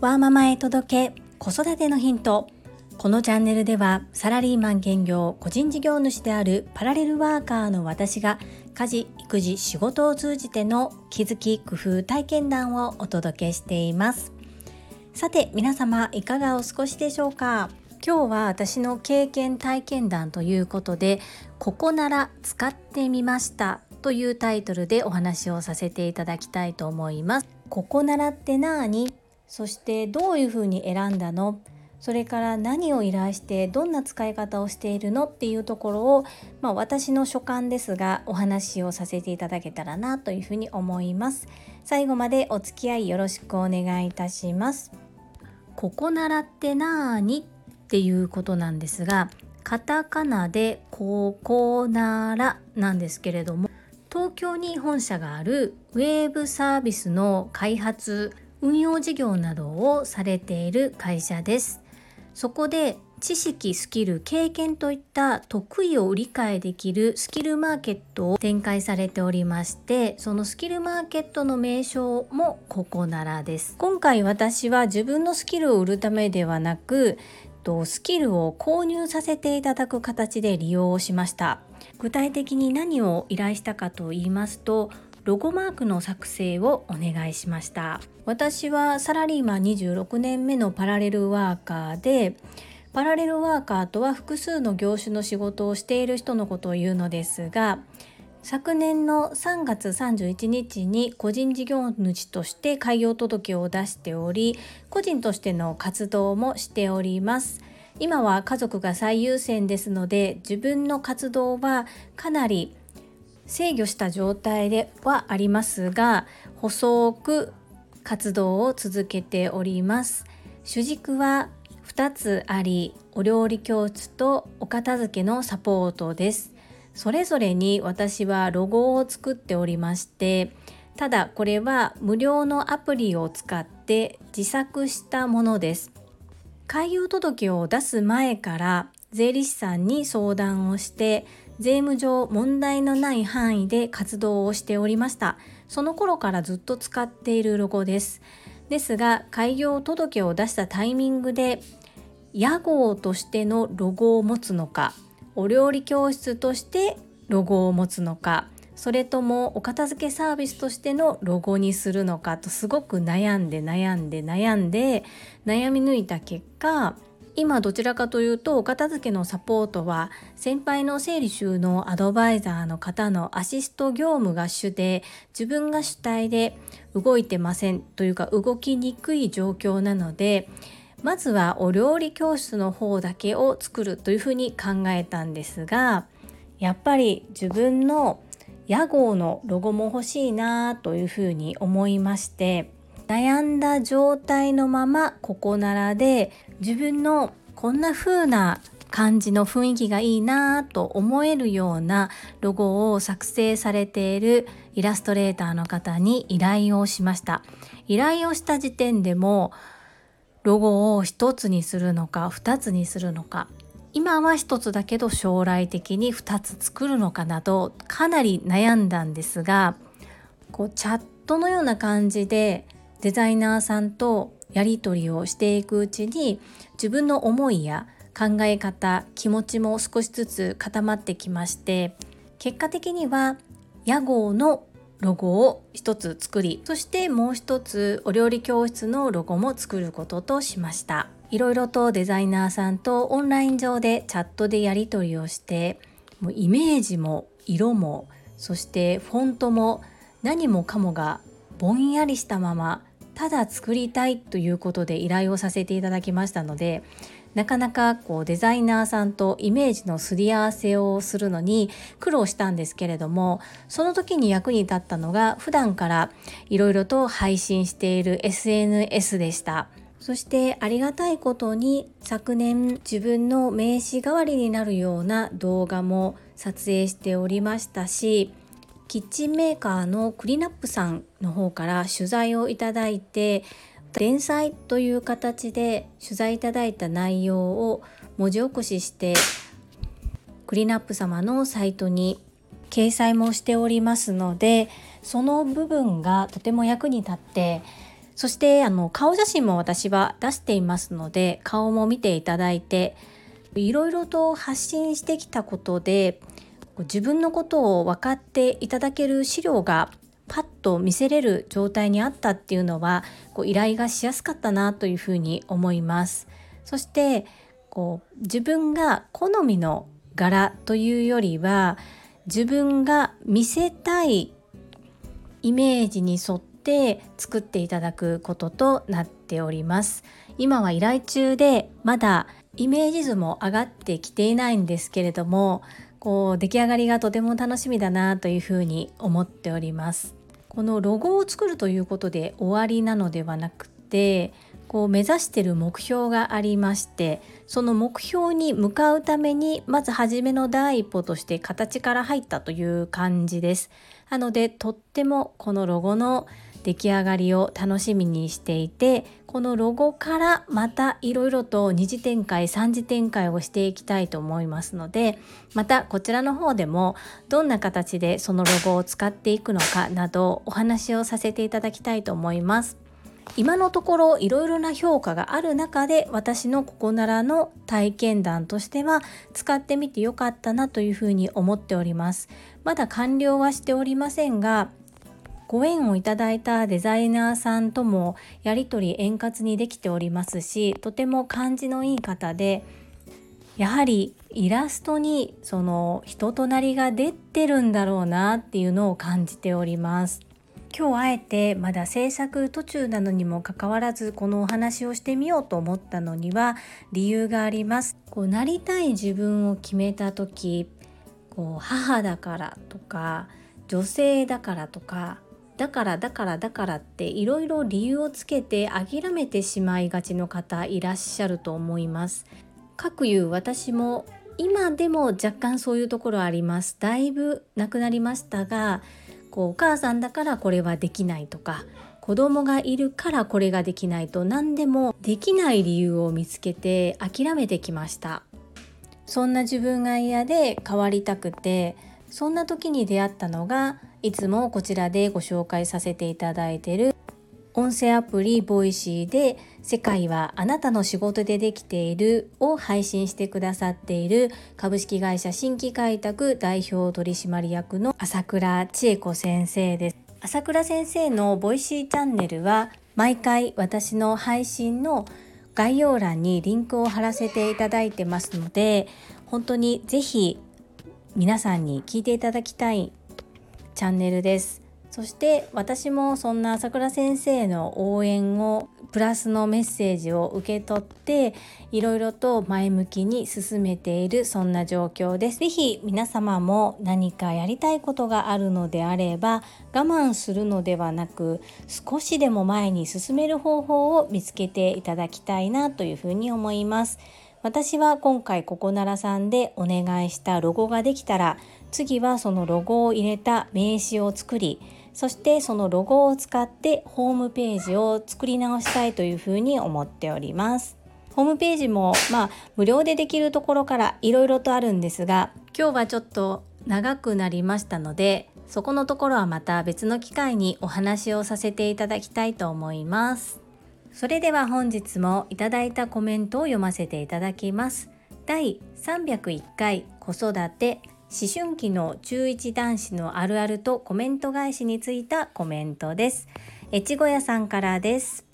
ワーママへ届け子育てのヒント。このチャンネルではサラリーマン兼業個人事業主であるパラレルワーカーの私が家事育児仕事を通じての気づき工夫体験談をお届けしています。さて皆様いかがお過ごしでしょうか？今日は私の経験体験談ということでここなら使ってみましたというタイトルでお話をさせていただきたいと思います。ここならって何？そしてどういうふうに選んだの？それから何を依頼してどんな使い方をしているの？っていうところを、まあ、私の所感ですがお話をさせていただけたらなというふうに思います。最後までお付き合いよろしくお願いいたします。ここならってなーにっていうことなんですがカタカナでここならなんですけれども東京に本社があるウェーブサービスの開発運用事業などをされている会社です。そこで知識、スキル、経験といった得意を理解できるスキルマーケットを展開されておりましてそのスキルマーケットの名称もここならです。今回私は自分のスキルを売るためではなくスキルを購入させていただく形で利用しました。具体的に何を依頼したかと言いますとロゴマークの作成をお願いしました。私はサラリーマン26年目のパラレルワーカーでパラレルワーカーとは複数の業種の仕事をしている人のことを言うのですが昨年の3月31日に個人事業主として開業届を出しており個人としての活動もしております。今は家族が最優先ですので自分の活動はかなり制御した状態ではありますが細く活動を続けております。主軸は2つありお料理教室とお片付けのサポートです。それぞれに私はロゴを作っておりましてただこれは無料のアプリを使って自作したものです。開業届を出す前から税理士さんに相談をして税務上問題のない範囲で活動をしておりました。その頃からずっと使っているロゴです。ですが開業届を出したタイミングで屋号としてのロゴを持つのかお料理教室としてロゴを持つのかそれともお片付けサービスとしてのロゴにするのかとすごく悩んで悩んで悩んで悩み抜いた結果今どちらかというとお片付けのサポートは先輩の整理収納アドバイザーの方のアシスト業務が主で自分が主体で動いてませんというか動きにくい状況なのでまずはお料理教室の方だけを作るというふうに考えたんですがやっぱり自分の屋号のロゴも欲しいなというふうに思いまして悩んだ状態のままここならで自分のこんな風な感じの雰囲気がいいなと思えるようなロゴを作成されているイラストレーターの方に依頼をしました。依頼をした時点でもロゴを1つにするのか2つにするのか。今は1つだけど将来的に2つ作るのかなどかなり悩んだんですがこうチャットのような感じでデザイナーさんとやり取りをしていくうちに自分の思いや考え方気持ちも少しずつ固まってきまして結果的には屋号のロゴを一つ作りそしてもう一つお料理教室のロゴも作ることとしました。いろいろとデザイナーさんとオンライン上でチャットでやり取りをしてもうイメージも色もそしてフォントも何もかもがぼんやりしたままただ作りたいということで依頼をさせていただきましたのでなかなかこうデザイナーさんとイメージのすり合わせをするのに苦労したんですけれどもその時に役に立ったのが普段からいろいろと配信している SNS でした。そしてありがたいことに昨年自分の名刺代わりになるような動画も撮影しておりましたしキッチンメーカーのクリナップさんの方から取材をいただいて連載という形で取材いただいた内容を文字起こししてクリナップ様のサイトに掲載もしておりますのでその部分がとても役に立ってそしてあの顔写真も私は出していますので顔も見ていただいていろいろと発信してきたことで自分のことを分かっていただける資料がパッと見せれる状態にあったっていうのはこう依頼がしやすかったなというふうに思います。そしてこう自分が好みの柄というよりは自分が見せたいイメージに沿って作っていただくこととなっております今は依頼中でまだイメージ図も上がってきていないんですけれどもこう出来上がりがとても楽しみだなというふうに思っております。このロゴを作るということで終わりなのではなくてこう目指してる目標がありましてその目標に向かうためにまず初めの第一歩として形から入ったという感じです。なのでとってもこのロゴの出来上がりを楽しみにしていてこのロゴからまたいろいろと二次展開三次展開をしていきたいと思いますのでまたこちらの方でもどんな形でそのロゴを使っていくのかなどお話をさせていただきたいと思います。今のところいろいろな評価がある中で私のここならの体験談としては使ってみてよかったなというふうに思っておりますまだ完了はしておりませんがご縁をいただいたデザイナーさんともやり取り円滑にできておりますしとても感じのいい方でやはりイラストにその人となりが出てるんだろうなっていうのを感じております。今日あえてまだ制作途中なのにもかかわらずこのお話をしてみようと思ったのには理由があります。こうなりたい自分を決めた時こう母だからとか女性だからとかだからだからだからっていろいろ理由をつけて諦めてしまいがちの方いらっしゃると思います。かくいう私も今でも若干そういうところあります。だいぶなくなりましたがこうお母さんだからこれはできないとか子供がいるからこれができないと何でもできない理由を見つけて諦めてきました。そんな自分が嫌で変わりたくてそんな時に出会ったのがいつもこちらでご紹介させていただいている音声アプリボイシーで世界はあなたの仕事でできているを配信してくださっている株式会社新規開拓代表取締役の朝倉千恵子先生です。朝倉先生のボイシーチャンネルは毎回私の配信の概要欄にリンクを貼らせていただいてますので本当にぜひ皆さんに聞いていただきたいチャンネルです。そして私もそんな朝倉先生の応援をプラスのメッセージを受け取っていろいろと前向きに進めているそんな状況です。是非皆様も何かやりたいことがあるのであれば我慢するのではなく少しでも前に進める方法を見つけていただきたいなというふうに思います。私は今回ここならさんでお願いしたロゴができたら次はそのロゴを入れた名刺を作りそしてそのロゴを使ってホームページを作り直したいというふうに思っております。ホームページもまあ無料でできるところからいろいろとあるんですが今日はちょっと長くなりましたのでそこのところはまた別の機会にお話をさせていただきたいと思います。それでは本日もいただいたコメントを読ませていただきます。第301回子育て思春期の中1男子のあるあるとコメント返しについたコメントです。越後屋さんからです。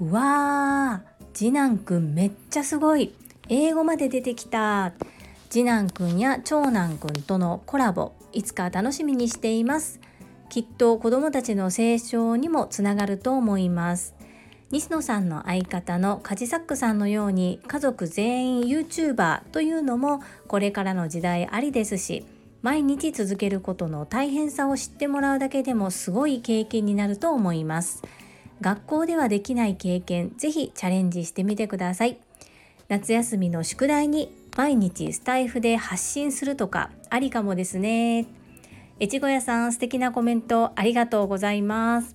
うわー、次男くんめっちゃすごい。英語まで出てきた。次男くんや長男くんとのコラボ、いつか楽しみにしています。きっと子供たちの成長にもつながると思います。西野さんの相方のカジサックさんのように家族全員 YouTuber というのもこれからの時代ありですし毎日続けることの大変さを知ってもらうだけでもすごい経験になると思います。学校ではできない経験ぜひチャレンジしてみてください。夏休みの宿題に毎日スタイフで発信するとかありかもですね。越後屋さん素敵なコメントありがとうございます。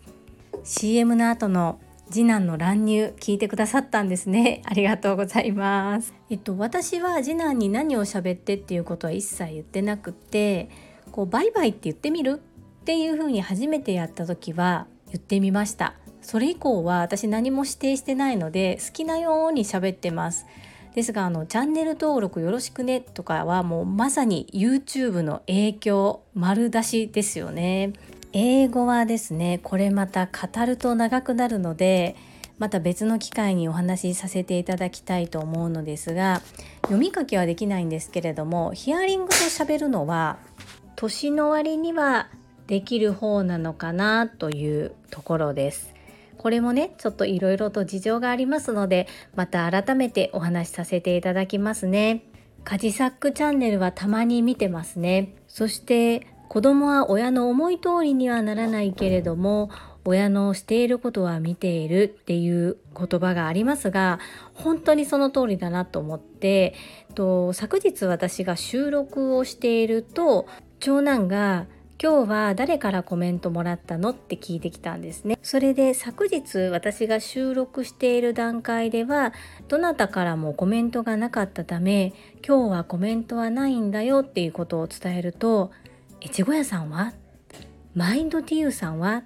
CM の後の次男の乱入聞いてくださったんですね。ありがとうございます。えっと私は次男に何を喋ってっていうことは一切言ってなくてこうバイバイって言ってみるっていう風に初めてやった時は言ってみました。それ以降は私何も指定してないので好きなように喋ってます。ですがあのチャンネル登録よろしくねとかはもうまさに YouTube の影響丸出しですよね。英語はですねこれまた語ると長くなるのでまた別の機会にお話しさせていただきたいと思うのですが読み書きはできないんですけれどもヒアリングと喋るのは年の割にはできる方なのかなというところです。これもねちょっといろいろと事情がありますのでまた改めてお話しさせていただきますね。カジサックチャンネルはたまに見てますね。そして子供は親の思い通りにはならないけれども親のしていることは見ているっていう言葉がありますが本当にその通りだなと思ってと昨日私が収録をしていると長男が今日は誰からコメントもらったのって聞いてきたんですね。それで昨日私が収録している段階ではどなたからもコメントがなかったため今日はコメントはないんだよっていうことを伝えると越後屋さんはマインドティーさんは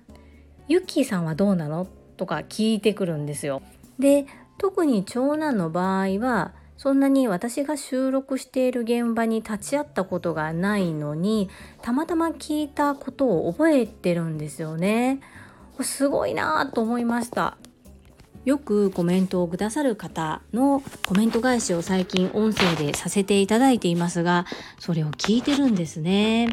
ユッキーさんはどうなの？とか聞いてくるんですよで特に長男の場合はそんなに私が収録している現場に立ち会ったことがないのにたまたま聞いたことを覚えてるんですよね。すごいなと思いました。よくコメントをくださる方のコメント返しを最近音声でさせていただいていますがそれを聞いてるんですね。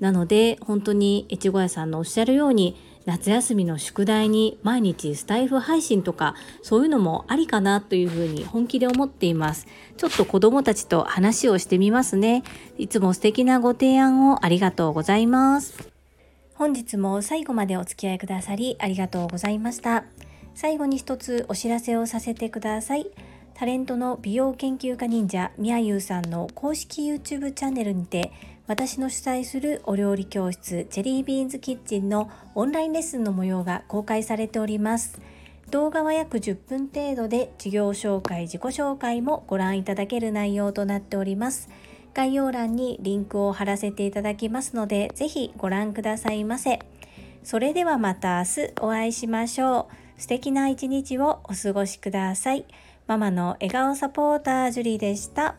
なので本当に越後屋さんのおっしゃるように夏休みの宿題に毎日スタイフ配信とかそういうのもありかなというふうに本気で思っています。ちょっと子供たちと話をしてみますね。いつも素敵なご提案をありがとうございます。本日も最後までお付き合いくださりありがとうございました。最後に一つお知らせをさせてください。タレントの美容研究家忍者みやゆうさんの公式 YouTube チャンネルにて私の主催するお料理教室チェリービーンズキッチンのオンラインレッスンの模様が公開されております。動画は約10分程度で授業紹介自己紹介もご覧いただける内容となっております。概要欄にリンクを貼らせていただきますのでぜひご覧くださいませ。それではまた明日お会いしましょう。素敵な一日をお過ごしくださいママの笑顔サポータージュリーでした。